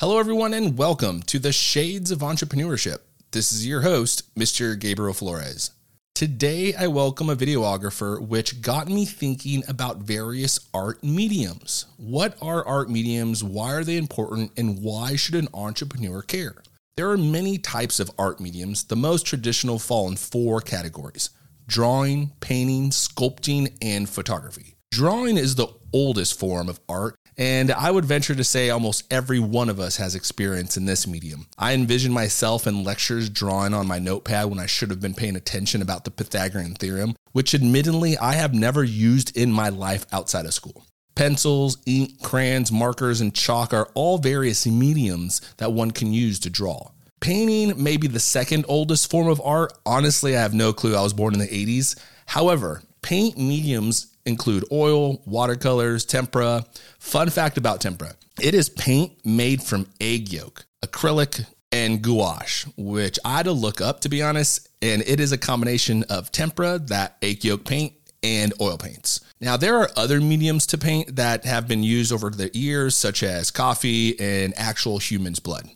Hello, everyone, and welcome to the Shades of Entrepreneurship. This is your host, Mr. Gabriel Flores. Today, I welcome a videographer, which got me thinking about various art mediums. What are art mediums? Why are they important? And why should an entrepreneur care? There are many types of art mediums. The most traditional fall in four categories drawing, painting, sculpting, and photography. Drawing is the oldest form of art, and I would venture to say almost every one of us has experience in this medium. I envision myself in lectures drawing on my notepad when I should have been paying attention about the Pythagorean theorem, which admittedly I have never used in my life outside of school. Pencils, ink, crayons, markers, and chalk are all various mediums that one can use to draw. Painting may be the second oldest form of art. Honestly, I have no clue. I was born in the 80s. However, paint mediums include oil, watercolors, tempera. Fun fact about tempera it is paint made from egg yolk, acrylic, and gouache, which I had to look up to be honest. And it is a combination of tempera, that egg yolk paint, and oil paints. Now, there are other mediums to paint that have been used over the years, such as coffee and actual human's blood.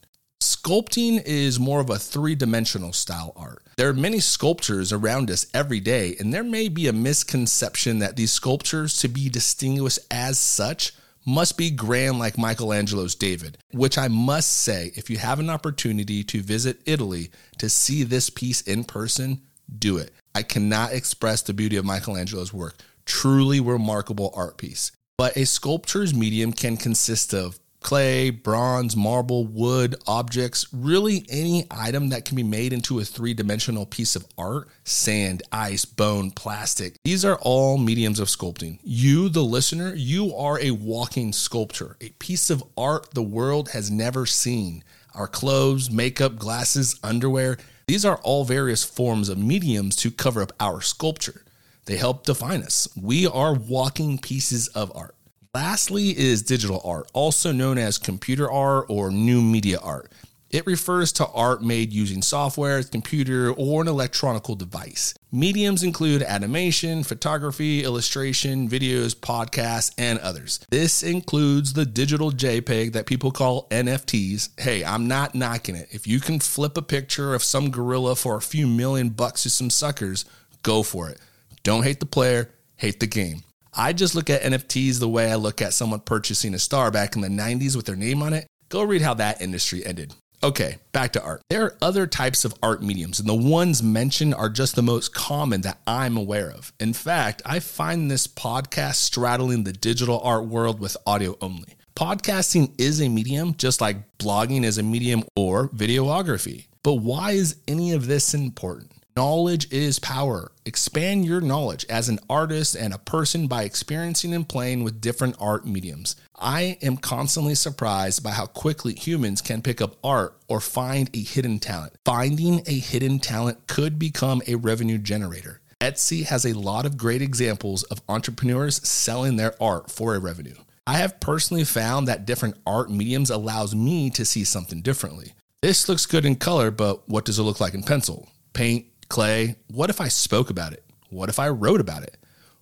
Sculpting is more of a three dimensional style art. There are many sculptures around us every day, and there may be a misconception that these sculptures, to be distinguished as such, must be grand like Michelangelo's David, which I must say, if you have an opportunity to visit Italy to see this piece in person, do it. I cannot express the beauty of Michelangelo's work. Truly remarkable art piece. But a sculpture's medium can consist of clay, bronze, marble, wood, objects, really any item that can be made into a three dimensional piece of art sand, ice, bone, plastic. These are all mediums of sculpting. You, the listener, you are a walking sculpture, a piece of art the world has never seen. Our clothes, makeup, glasses, underwear, these are all various forms of mediums to cover up our sculpture. They help define us. We are walking pieces of art. Lastly, is digital art, also known as computer art or new media art. It refers to art made using software, computer, or an electronical device. Mediums include animation, photography, illustration, videos, podcasts, and others. This includes the digital JPEG that people call NFTs. Hey, I'm not knocking it. If you can flip a picture of some gorilla for a few million bucks to some suckers, go for it. Don't hate the player, hate the game. I just look at NFTs the way I look at someone purchasing a star back in the 90s with their name on it. Go read how that industry ended. Okay, back to art. There are other types of art mediums, and the ones mentioned are just the most common that I'm aware of. In fact, I find this podcast straddling the digital art world with audio only. Podcasting is a medium, just like blogging is a medium or videography. But why is any of this important? Knowledge is power. Expand your knowledge as an artist and a person by experiencing and playing with different art mediums. I am constantly surprised by how quickly humans can pick up art or find a hidden talent. Finding a hidden talent could become a revenue generator. Etsy has a lot of great examples of entrepreneurs selling their art for a revenue. I have personally found that different art mediums allows me to see something differently. This looks good in color, but what does it look like in pencil? Paint, Clay, what if I spoke about it? What if I wrote about it?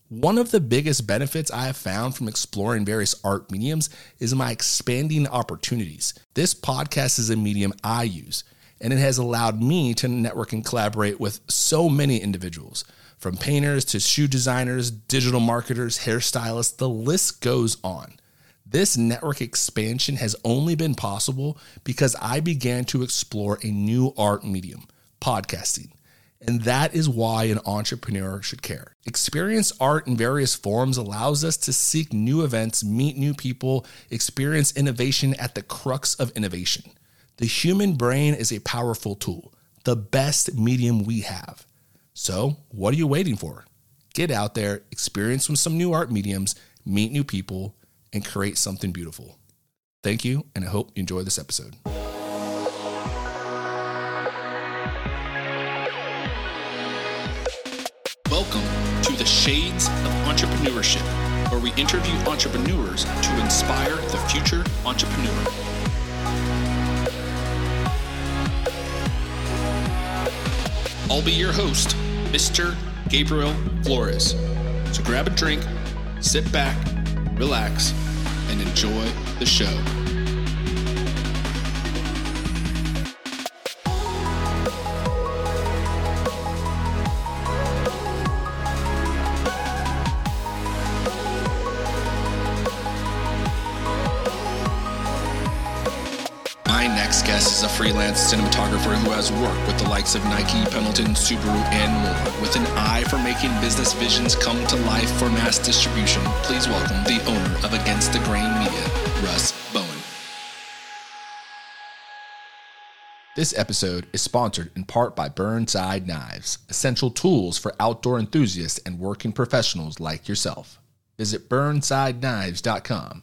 One of the biggest benefits I have found from exploring various art mediums is my expanding opportunities. This podcast is a medium I use, and it has allowed me to network and collaborate with so many individuals from painters to shoe designers, digital marketers, hairstylists, the list goes on. This network expansion has only been possible because I began to explore a new art medium, podcasting. And that is why an entrepreneur should care. Experience art in various forms allows us to seek new events, meet new people, experience innovation at the crux of innovation. The human brain is a powerful tool, the best medium we have. So, what are you waiting for? Get out there, experience some new art mediums, meet new people, and create something beautiful. Thank you, and I hope you enjoy this episode. Shades of Entrepreneurship, where we interview entrepreneurs to inspire the future entrepreneur. I'll be your host, Mr. Gabriel Flores. So grab a drink, sit back, relax, and enjoy the show. Cinematographer who has worked with the likes of Nike, Pendleton, Subaru, and more. With an eye for making business visions come to life for mass distribution, please welcome the owner of Against the Grain Media, Russ Bowen. This episode is sponsored in part by Burnside Knives, essential tools for outdoor enthusiasts and working professionals like yourself. Visit burnsideknives.com.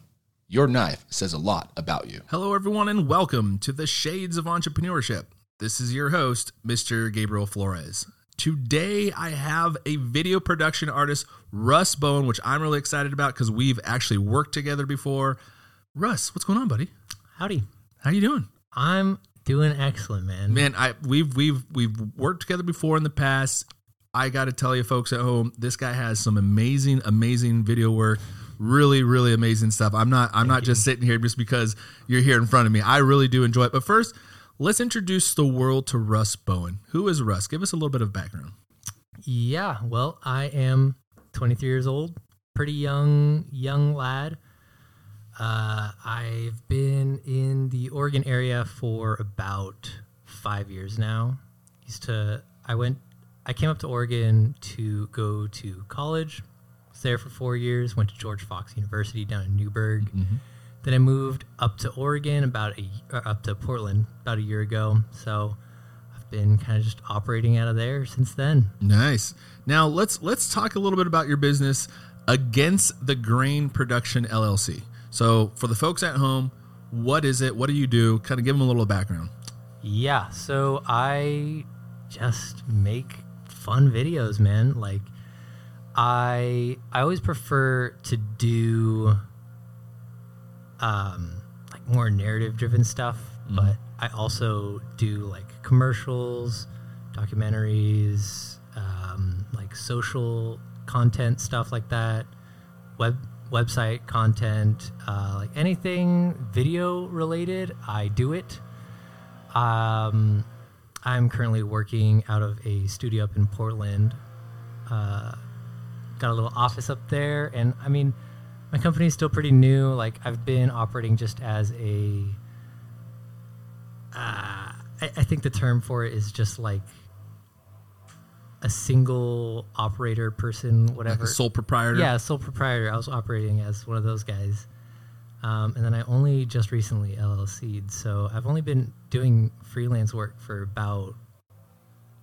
Your knife says a lot about you. Hello, everyone, and welcome to the Shades of Entrepreneurship. This is your host, Mr. Gabriel Flores. Today, I have a video production artist, Russ Bowen, which I'm really excited about because we've actually worked together before. Russ, what's going on, buddy? Howdy. How you doing? I'm doing excellent, man. Man, I we've we've we've worked together before in the past. I got to tell you, folks at home, this guy has some amazing, amazing video work. Really, really amazing stuff. I'm not I'm not just sitting here just because you're here in front of me. I really do enjoy it. But first, let's introduce the world to Russ Bowen. Who is Russ? Give us a little bit of background. Yeah, well, I am 23 years old, pretty young young lad. Uh, I've been in the Oregon area for about five years now. Used to I went I came up to Oregon to go to college. Was there for four years. Went to George Fox University down in Newberg. Mm-hmm. Then I moved up to Oregon about a or up to Portland about a year ago. So I've been kind of just operating out of there since then. Nice. Now let's let's talk a little bit about your business against the Grain Production LLC. So for the folks at home, what is it? What do you do? Kind of give them a little background. Yeah, so I just make fun videos, man. Like I I always prefer to do um like more narrative driven stuff, but I also do like commercials, documentaries, um, like social content stuff like that, web website content, uh, like anything video related, I do it. Um, I'm currently working out of a studio up in Portland. Uh, got a little office up there, and I mean, my company is still pretty new. Like I've been operating just as a. Uh, I, I think the term for it is just like a single operator person, Like whatever. a sole proprietor. Yeah, sole proprietor. I was operating as one of those guys. Um, and then I only just recently LLC'd. So I've only been doing freelance work for about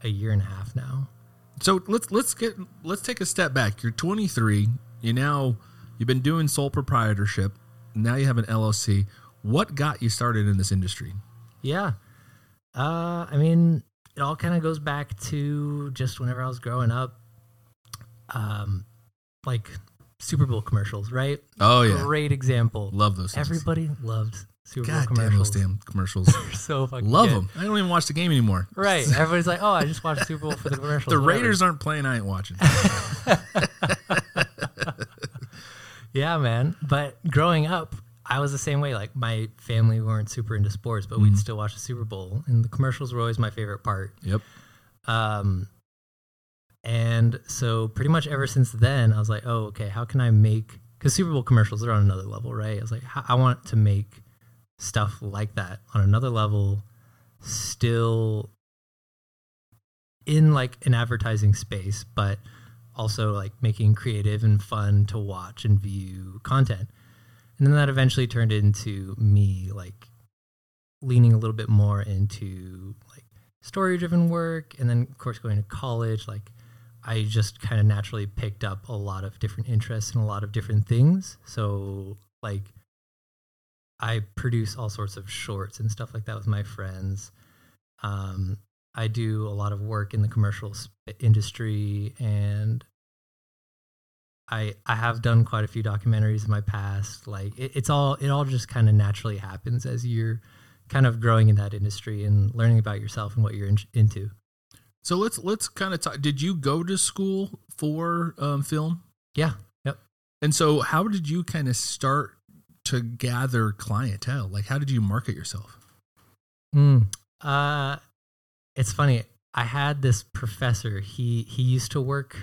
a year and a half now. So let's let's get let's take a step back. You're 23. You now you've been doing sole proprietorship. Now you have an LLC. What got you started in this industry? Yeah. Uh, I mean, it all kind of goes back to just whenever I was growing up. Um, like Super Bowl commercials, right? Oh yeah, Great example. love those. things. Everybody loves Super God Bowl damn those damn commercials. They're so fucking love good. them. I don't even watch the game anymore. Right. Everybody's like, oh, I just watched Super Bowl for the commercials. The whatever. Raiders aren't playing. I ain't watching. Yeah, man. But growing up, I was the same way. Like my family weren't super into sports, but Mm-hmm. we'd still watch the Super Bowl, and the commercials were always my favorite part. yep. Um, and so pretty much ever since then, I was like, oh, okay, how can I make? Because Super Bowl commercials are on another level, right? I was like, I want to make stuff like that on another level, still in like an advertising space, but also like making creative and fun to watch and view content. And then that eventually turned into me like leaning a little bit more into like story driven work and then of course going to college like I just kind of naturally picked up a lot of different interests and a lot of different things. So like I produce all sorts of shorts and stuff like that with my friends. Um, I do a lot of work in the commercial industry, and I I have done quite a few documentaries in my past. Like it, it's all it all just kind of naturally happens as you're kind of growing in that industry and learning about yourself and what you're in, into. So let's let's kind of talk. Did you go to school for um, film? Yeah. Yep. And so, how did you kind of start to gather clientele? Like, how did you market yourself? Mm. Uh, it's funny. I had this professor. He he used to work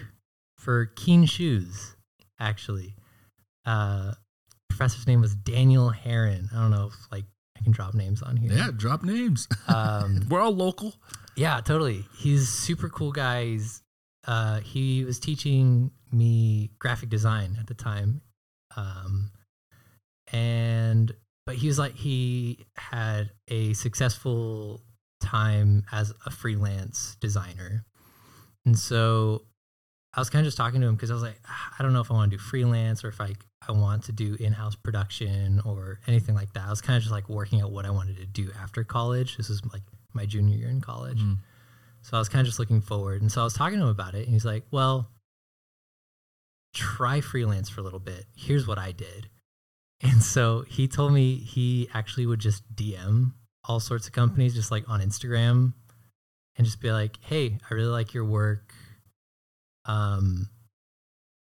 for Keen Shoes, actually. Uh, professor's name was Daniel Heron. I don't know if like I can drop names on here. Yeah, drop names. Um, We're all local. yeah, totally. He's super cool guy. He's, uh, he was teaching me graphic design at the time. Um, and, but he was like, he had a successful time as a freelance designer. And so I was kind of just talking to him because I was like, "Ah, I don't know if I want to do freelance or if I, I want to do in house production or anything like that. I was kind of just like working out what I wanted to do after college. This was like my junior year in college. Mhm. So I was kind of just looking forward. And so I was talking to him about it. And he's like, Well, try freelance for a little bit. Here's what I did. And so he told me he actually would just DM all sorts of companies just like on Instagram and just be like, "Hey, I really like your work." Um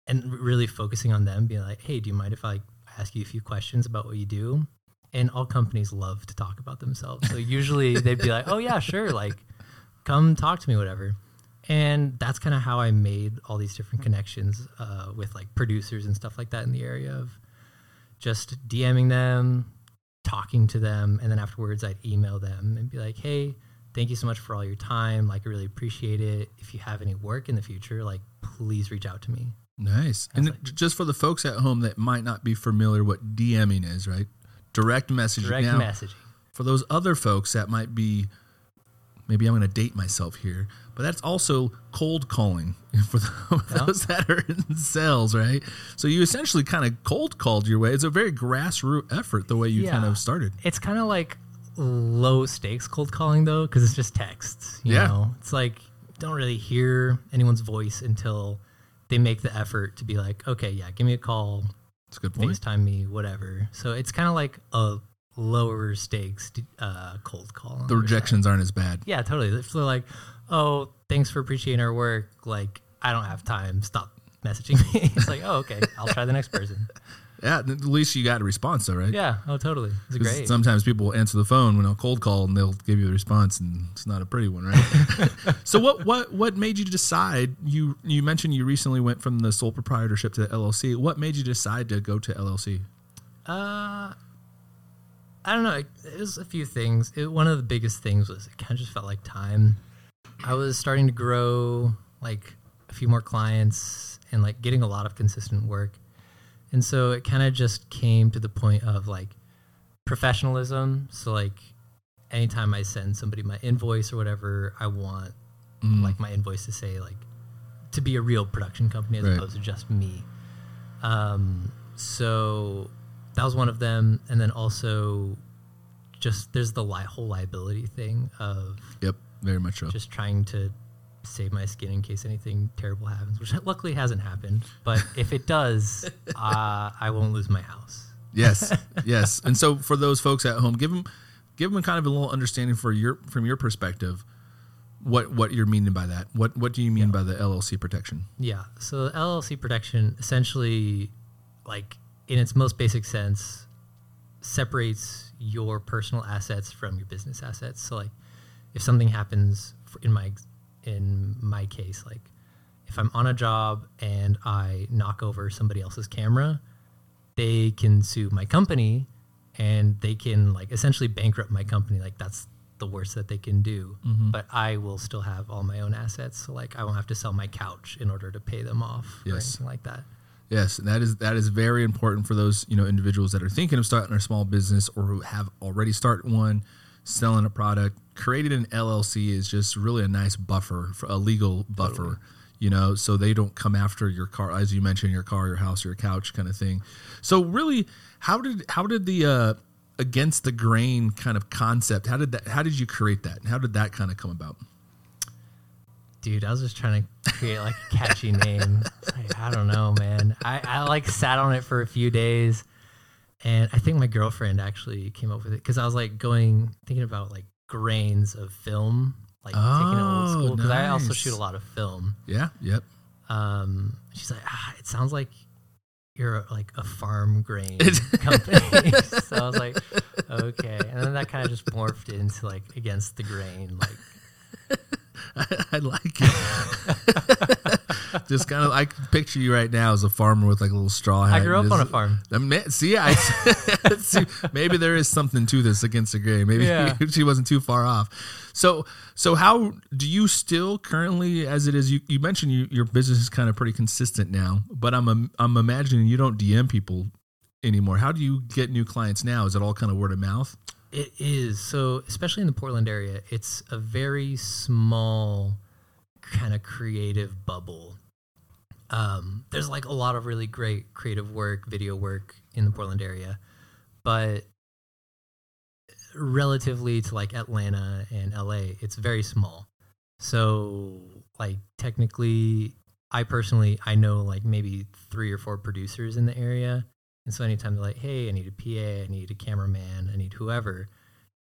and really focusing on them being like, "Hey, do you mind if I ask you a few questions about what you do?" And all companies love to talk about themselves. So usually they'd be like, "Oh yeah, sure, like come talk to me whatever." And that's kind of how I made all these different connections uh, with like producers and stuff like that in the area of just DMing them, talking to them, and then afterwards I'd email them and be like, "Hey, thank you so much for all your time. Like, I really appreciate it. If you have any work in the future, like, please reach out to me." Nice. Was And j- just for the folks at home that might not be familiar what DMing is, right? Direct messaging. Direct Now, messaging. for those other folks that might be maybe I'm going to date myself here, but that's also cold calling for the- Yeah. those that are in sales, right? So you essentially kind of cold called your way. It's a very grassroots effort the way you kind of started. It's kind of like low stakes cold calling though, because it's just texts. You Yeah. know, it's like don't really hear anyone's voice until they make the effort to be like, "Okay, yeah, give me a call, That's a good point. FaceTime me, whatever." So it's kind of like a lower stakes uh, cold call. The rejections aren't as bad. Yeah, totally. They're like, "Oh, thanks for appreciating our work," like I don't have time. Stop messaging me. it's like, "Oh, okay, I'll try the next person." Yeah, at least you got a response though, right? Yeah. Oh, totally. It's great. Sometimes people will answer the phone when I'll cold call and they'll give you the response and it's not a pretty one, right? so what what what made you decide you you mentioned you recently went from the sole proprietorship to the LLC. What made you decide to go to LLC? Uh, I don't know. It, it was a few things. It, one of the biggest things was it kind of just felt like time. I was starting to grow, like a few more clients, and like getting a lot of consistent work. And so it kind of just came to the point of like professionalism. So like anytime I send somebody my invoice or whatever, I want Mm. like my invoice to say like to be a real production company as Right. opposed to just me. Um, so that was one of them, and then also just there's the li- whole liability thing of Yep, very much so. just trying to save my skin in case anything terrible happens, which luckily hasn't happened. But if it does, uh, I won't lose my house. yes, yes. And so for those folks at home, give them give them kind of a little understanding for your from your perspective. What what you're meaning by that? What what do you mean by the LLC protection? Yeah. So LLC protection essentially, like in its most basic sense, separates your personal assets from your business assets. So like, if something happens in my in my case, like if I'm on a job and I knock over somebody else's camera, they can sue my company and they can like essentially bankrupt my company. Like that's the worst that they can do. Mm-hmm. But I will still have all my own assets. So like I won't have to sell my couch in order to pay them off or Yes. anything like that. Yes, and that is that is very important for those you know individuals that are thinking of starting a small business or who have already started one, selling a product. Creating an LLC is just really a nice buffer, for a legal buffer, you know, so they don't come after your car, as you mentioned, your car, your house, your couch, kind of thing. So really, how did how did the uh, against the grain kind of concept? How did that? How did you create that? How did that kind of come about? Dude, I was just trying to create like a catchy name. Like, I don't know, man. I, I like sat on it for a few days, and I think my girlfriend actually came up with it because I was like going thinking about like grains of film, like taking it old Oh, school because I also shoot a lot of film. Yeah. Yep. Um, she's like, ah, it sounds like you're like a farm grain company. so I was like, okay, and then that kind of just morphed into like against the grain, like. I like it. just kind of, I can picture you right now as a farmer with like a little straw hat. I grew up Just- on a farm. I mean, see, I see, maybe there is something to this against the grain. Maybe Yeah. she wasn't too far off. So, so how do you still currently, as it is, you, you mentioned you, your business is kind of pretty consistent now, but im- I'm imagining you don't DM people anymore. How do you get new clients now? Is it all kind of word of mouth? It is. So, especially in the Portland area, it's a very small kind of creative bubble. Um, there's like a lot of really great creative work, video work in the Portland area, but relatively to like Atlanta and LA, it's very small. So, like, technically, I personally, I know like maybe three or four producers in the area. And so anytime they're like, hey, I need a PA, I need a cameraman, I need whoever,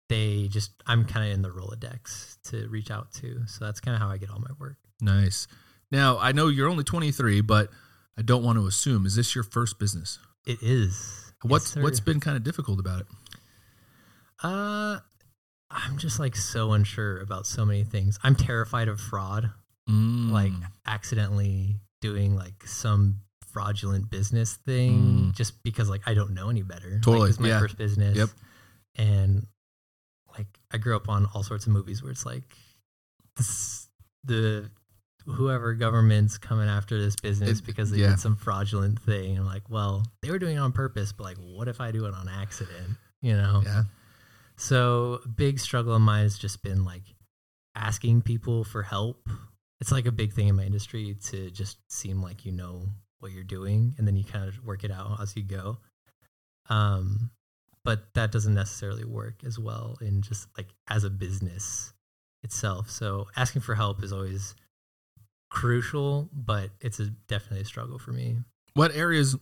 they just, I'm kind of in the Rolodex to reach out to. So that's kind of how I get all my work. Nice. Now I know you're only 23, but I don't want to assume. Is this your first business? It is. What's, yes, what's been kind of difficult about it? Uh, I'm just like so unsure about so many things. I'm terrified of fraud, Mm. like accidentally doing like some fraudulent business thing Mm. just because like I don't know any better. Totally, Like, it's my yeah. first business. Yep. And like I grew up on all sorts of movies where it's like this, the whoever government's coming after this business It- because they yeah. did some fraudulent thing. I'm like, well, they were doing it on purpose, but like, what if I do it on accident? You know? yeah. So a big struggle of mine has just been like asking people for help. It's like a big thing in my industry to just seem like you know what you're doing and then you kind of work it out as you go. Um, but that doesn't necessarily work as well in just like as a business itself. So asking for help is always crucial, but it's a definitely a struggle for me. What areas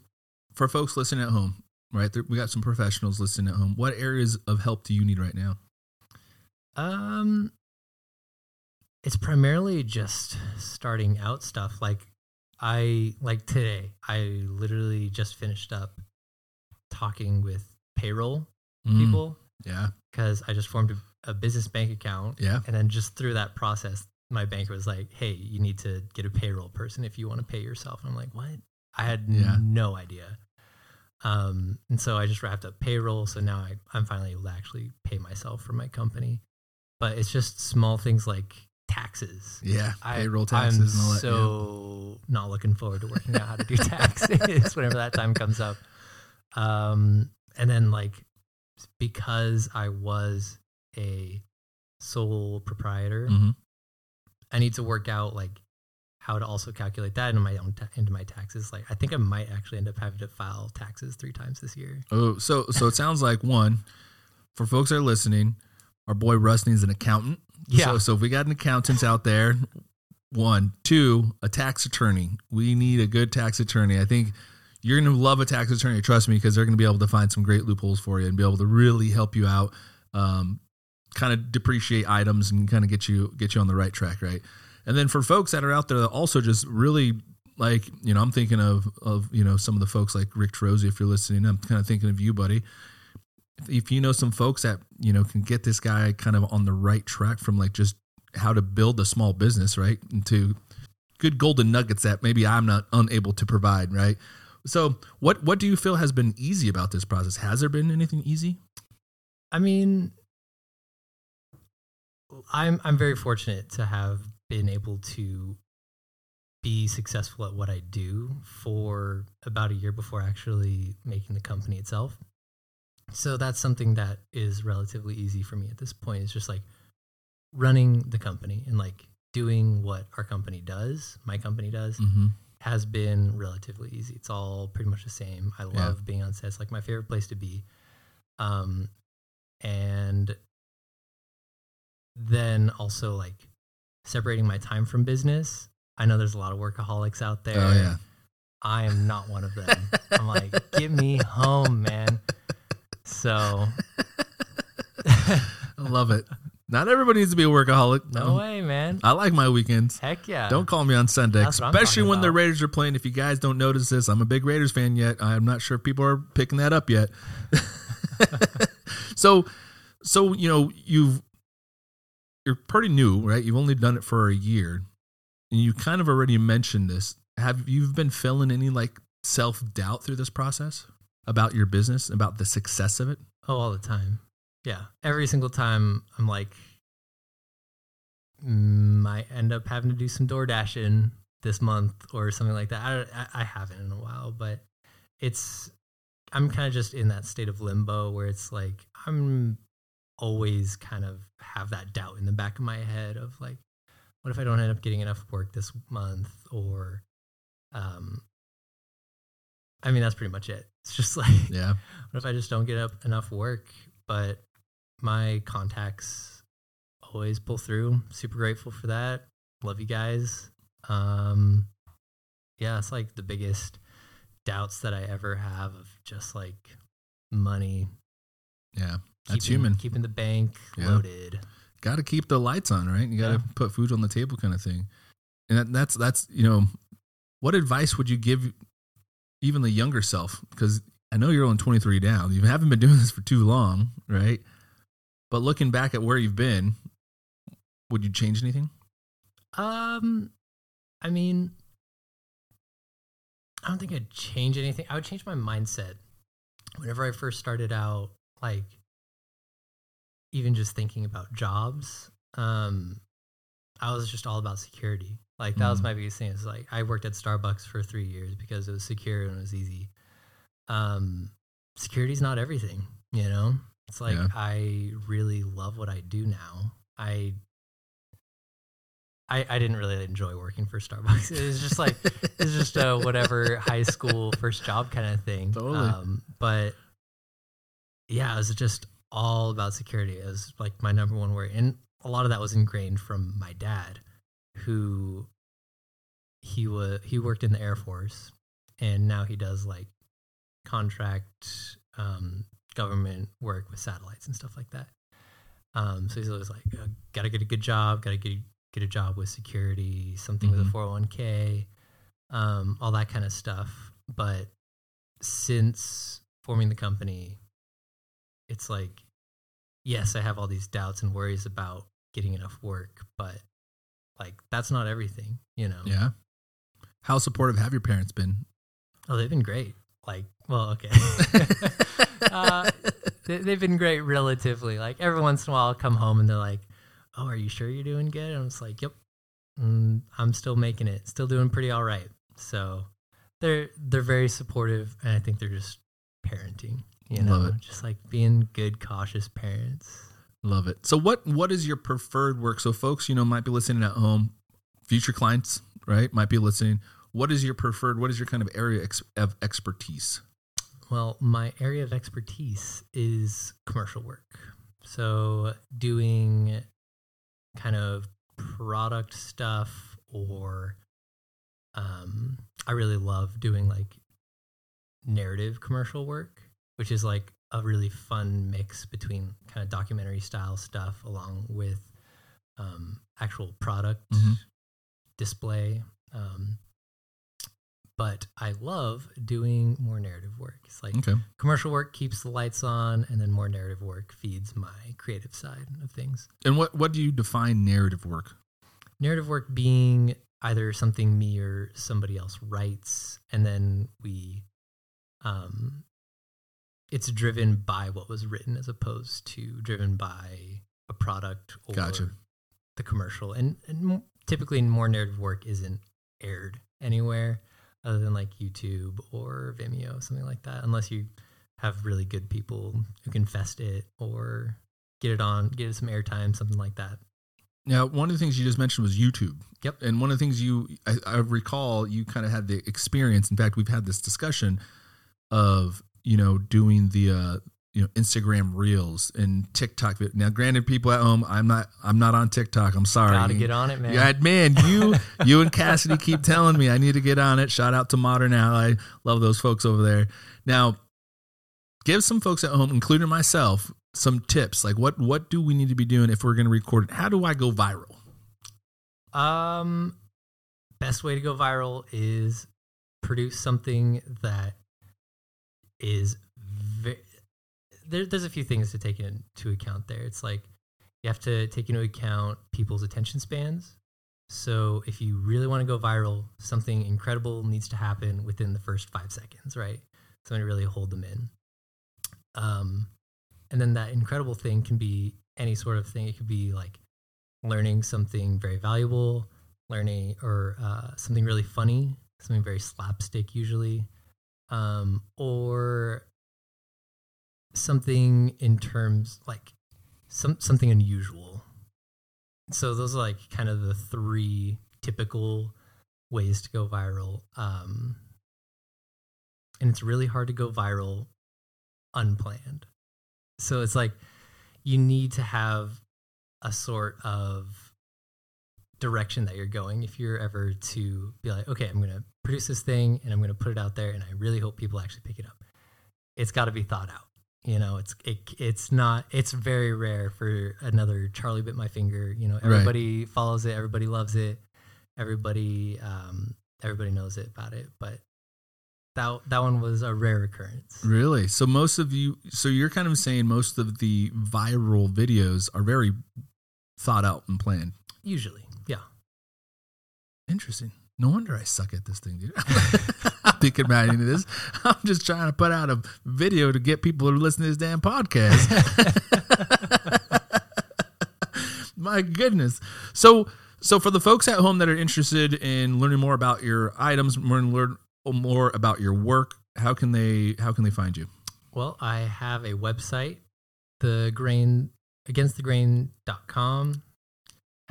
for folks listening at home? Right, there, we got some professionals listening at home. What areas of help do you need right now? Um, it's primarily just starting out stuff. Like I like today, I literally just finished up talking with payroll Mm, people yeah, because I just formed a, a business bank account, yeah. and then just through that process, my banker was like, "Hey, you need to get a payroll person if you want to pay yourself." And I'm like, "What?" I had Yeah. no idea. Um, and so I just wrapped up payroll. So now I, I'm finally able to actually pay myself for my company. But it's just small things like taxes. Yeah, I- payroll taxes I'm and all that. so not looking forward to working out how to do taxes whenever that time comes up. Um, and then like because I was a sole proprietor, yeah. hmm I need to work out like how to also calculate that into my own ta- into my taxes. Like I think I might actually end up having to file taxes three times this year. Oh, so so it sounds like one for folks that are listening. Our boy Russ needs an accountant. Yeah. So, so if we got an accountant out there, one, two, a tax attorney. We need a good tax attorney. I think you're going to love a tax attorney. Trust me, because they're going to be able to find some great loopholes for you and be able to really help you out. Um, kind of depreciate items and kind of get you get you on the right track, right? And then for folks that are out there that also just really like, you know, I'm thinking of of you know some of the folks like Rick Trozy. If you're listening, I'm kind of thinking of you, buddy. If you know some folks that you know can get this guy kind of on the right track from like just how to build a small business, right, into good golden nuggets that maybe I'm not unable to provide, right? So, what what do you feel has been easy about this process? Has there been anything easy? I mean, I'm I'm very fortunate to have been able to be successful at what I do for about a year before actually making the company itself. So that's something that is relatively easy for me at this point. It's just like running the company and like doing what our company does, my company does, Mm-hmm. has been relatively easy. It's all pretty much the same. I love being on set. It's like my favorite place to be. Um, and then also like separating my time from business. I know there's a lot of workaholics out there. Oh yeah, I am not one of them. I'm like, get me home, man. So I love it. Not everybody needs to be a workaholic. no Um, way, man. I like my weekends. Heck yeah. Don't call me on Sunday, That's especially when the. Raiders are playing. If you guys don't notice this, I'm a big Raiders fan yet. I'm not sure if people are picking that up yet. so, so you know you've you're pretty new, right? You've only done it for a year, and you kind of already mentioned this have you been feeling any like self doubt through this process about your business, about the success of it? Oh, all the time. Yeah. Every single time I'm like, might end up having to do some door dashing this month or something like that. I, I, I haven't in a while, but it's, I'm kind of just in that state of limbo where it's like, I'm always kind of have that doubt in the back of my head of like, what if I don't end up getting enough work this month? Or, um, I mean, that's pretty much it. It's just like, Yeah. what if I just don't get up enough work? But my contacts always pull through. Super grateful for that. Love you guys. Um, yeah, it's like the biggest doubts that I ever have of just like money. Yeah. That's keeping, human. Keeping the bank Yeah. loaded. Got to keep the lights on, right? You got to Yeah. put food on the table, kind of thing. And that, that's that's you know, what advice would you give even the younger self? Because I know you're only 23 now. You haven't been doing this for too long, right? But looking back at where you've been, would you change anything? Um, I mean, I don't think I'd change anything. I would change my mindset. Whenever I first started out, like even just thinking about jobs, um, I was just all about security. Like that was Mhm. my biggest thing. Is like I worked at Starbucks for three years because it was secure and it was easy. Um, security's not everything, you know. It's like Yeah. I really love what I do now. I I, I didn't really enjoy working for Starbucks. It was just like it's just a whatever high school first job kind of thing. Totally. Um, but yeah, it was just all about security. It was like my number one worry, and a lot of that was ingrained from my dad, who he was he worked in the Air Force, and now he does like contract um, government work with satellites and stuff like that. Um, so he's always like, uh, "Got to get a good job. Got to get get a job with security, something with a Mhm. four hundred one k, um, all that kind of stuff." But since forming the company, it's like, yes, I have all these doubts and worries about getting enough work, but like that's not everything, you know. Yeah. How supportive have your parents been? Oh, they've been great. Like, well, okay. uh, they, they've been great relatively. Like every once in a while, I'll come home and they're like, "Oh, are you sure you're doing good?" And I'm just like, "Yep, mm, I'm still making it. Still doing pretty all right." So they're they're very supportive, and I think they're just parenting. You know, just like being good, cautious parents. Love it. So what what is your preferred work? So folks, you know, might be listening at home, future clients, right? Might be listening. What is your preferred? What is your kind of area of expertise? Well, my area of expertise is commercial work. So, doing kind of product stuff, or um, I really love doing like narrative commercial work, which is like a really fun mix between kind of documentary style stuff along with um, actual product Mhm. display. Um, but I love doing more narrative work. It's like Okay. commercial work keeps the lights on, and then more narrative work feeds my creative side of things. And what what do you define narrative work? Narrative work being either something me or somebody else writes, and then we, um, it's driven by what was written as opposed to driven by a product or Gotcha. the commercial. And, and typically, more narrative work isn't aired anywhere other than like YouTube or Vimeo, something like that, unless you have really good people who can fest it or get it on, get it some airtime, something like that. Now, one of the things you just mentioned was YouTube. Yep. And one of the things you, I, I recall, you kind of had the experience. In fact, we've had this discussion of you know doing the uh, you know Instagram Reels and TikTok. Now, granted, people at home, I'm not, I'm not on TikTok. I'm sorry. Gotta get on it, man. Yeah, man, you you and Cassidy keep telling me I need to get on it. Shout out to Modern Ally. Love those folks over there. Now, give some folks at home, including myself, some tips. Like what what do we need to be doing if we're going to record it? How do I go viral? Um, best way to go viral is produce something that is ve- there, there's a few things to take into account there. It's like you have to take into account people's attention spans. So if you really want to go viral, something incredible needs to happen within the first five seconds, right? Something to really hold them in. Um, and then that incredible thing can be any sort of thing. It could be like learning something very valuable, learning or uh, something really funny, something very slapstick usually, um, or something in terms like some something unusual. So those are like kind of the three typical ways to go viral. Um, and it's really hard to go viral unplanned. So it's like you need to have a sort of direction that you're going if you're ever to be like, okay, I'm going to produce this thing and I'm going to put it out there and I really hope people actually pick it up. It's got to be thought out. You know, it's it, it's not it's very rare for another Charlie bit my finger. You know, everybody follows it, everybody loves it, everybody um, everybody knows it about it. But that that one was a rare occurrence. Really? So most of you, so you're kind of saying most of the viral videos are very thought out and planned. Usually. Interesting. No wonder I suck at this thing, dude. I'm thinking about any of this. I'm just trying to put out a video to get people to listen to this damn podcast. My goodness. So, so for the folks at home that are interested in learning more about your items, learn learn more about your work, how can they how can they find you? Well, I have a website, the grain againstthegrain.com.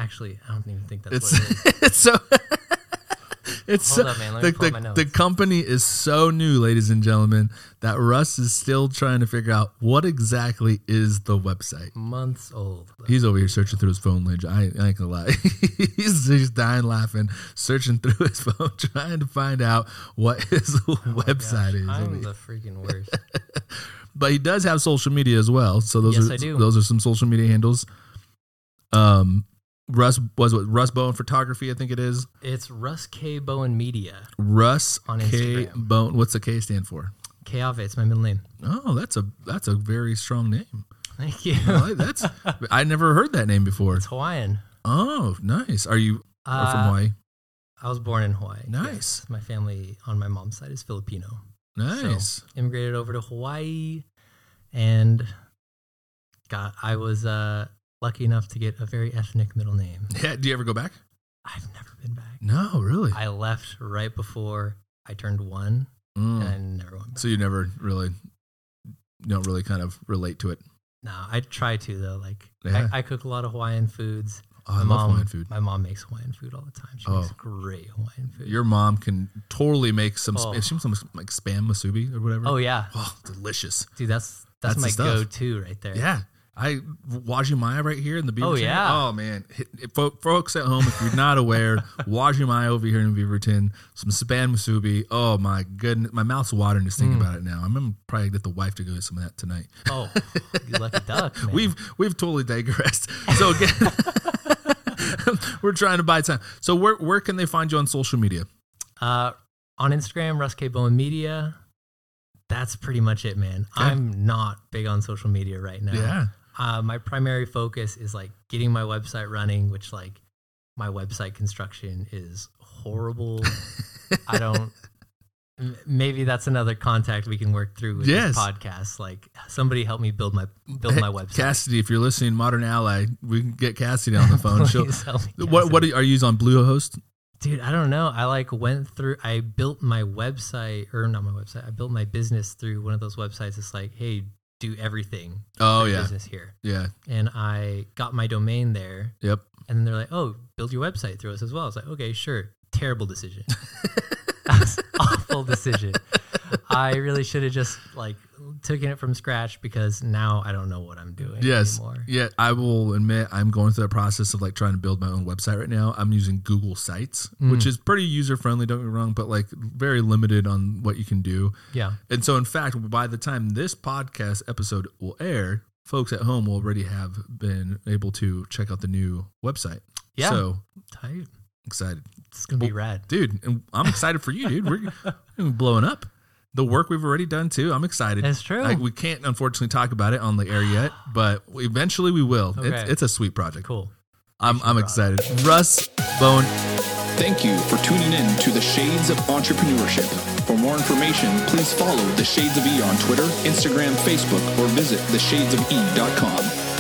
Actually, I don't even think that's It's what it is. it's so it's Hold so, up, man. Let me the, my the, notes. the company is so new, ladies and gentlemen, that Russ is still trying to figure out what exactly is the website. Months old. He's over here searching through his phone, Lidge. I, I ain't gonna lie. he's just dying laughing, searching through his phone, trying to find out what his website is. Oh I'm the freaking worst. but he does have social media as well. So those Yes, are those are some social media handles. Um, Russ was what Russ Bowen Photography, I think it is. It's Russ K Bowen Media. Russ On K Instagram. Bone. What's the K stand for? K Ave, it's my middle name. Oh, that's a that's a very strong name. Thank you. I that's I never heard that name before. It's Hawaiian. Oh, nice. Are you are from Uh, Hawaii? I was born in Hawaii. Nice. Yes. My family on my mom's side is Filipino. Nice. So immigrated over to Hawaii and got I was uh lucky enough to get a very ethnic middle name. yeah. Do you ever go back? I've never been back. No, really. I left right before I turned one Mm. and I never went back. So you never really don't really kind of relate to it. no, I try to though. Like Yeah. I, I cook a lot of Hawaiian foods. Oh, I My love mom, Hawaiian food. My mom makes Hawaiian food all the time. She Oh. makes great Hawaiian food. Your mom can totally make some, Oh. some, some like spam musubi or whatever. oh yeah, Oh, delicious. dude, that's that's, That's my go-to right there. Yeah. I Wajimaya right here in the Beaver Oh, yeah. Oh man, folks at home, if you're not aware, Wajimaya over here in Beaverton, some spam musubi. Oh my goodness, my mouth's watering just Mm. thinking about it now. I'm gonna probably get the wife to go get some of that tonight. Oh, you lucky duck, man. We've we've totally digressed. So again, we're trying to buy time. So where where can they find you on social media? Uh, on Instagram, Russ K Bowen Media. That's pretty much it, man. I'm not big on social media right now. Yeah. Uh, my primary focus is like getting my website running, which like my website construction is horrible. I don't. m- Maybe that's another contact we can work through with Yes. this podcast. Like somebody help me build my build my website. Cassidy, if you're listening, Modern Ally, we can get Cassidy on the phone. She'll, Please help me, what what Cassidy. are you using on Bluehost? Dude, I don't know. I like went through. I built my website, or not my website. I built my business through one of those websites. It's like, hey, do everything. Oh yeah, business here. yeah, And I got my domain there, yep. and then they're like, oh, build your website through us as well. I was like, okay, sure. Terrible decision. Awful decision. I really should have just like taken it from scratch because now I don't know what I'm doing Yes. anymore. Yeah, I will admit I'm going through the process of like trying to build my own website right now. I'm using Google Sites, Mm. which is pretty user friendly, don't get me wrong, but like very limited on what you can do. Yeah. And so in fact, by the time this podcast episode will air, folks at home will already have been able to check out the new website. Yeah. So Tight. excited. It's gonna well, be rad, dude. I'm excited for you, dude. We're blowing up. The work we've already done too. I'm excited. That's true. Like, we can't unfortunately talk about it on the air yet, but eventually we will. Okay. It's, it's a sweet project. Cool. I'm, I'm excited. Russ Bowen. Thank you for tuning in to the Shades of Entrepreneurship. For more information, please follow the Shades of E on Twitter, Instagram, Facebook, or visit theshadesofe.com.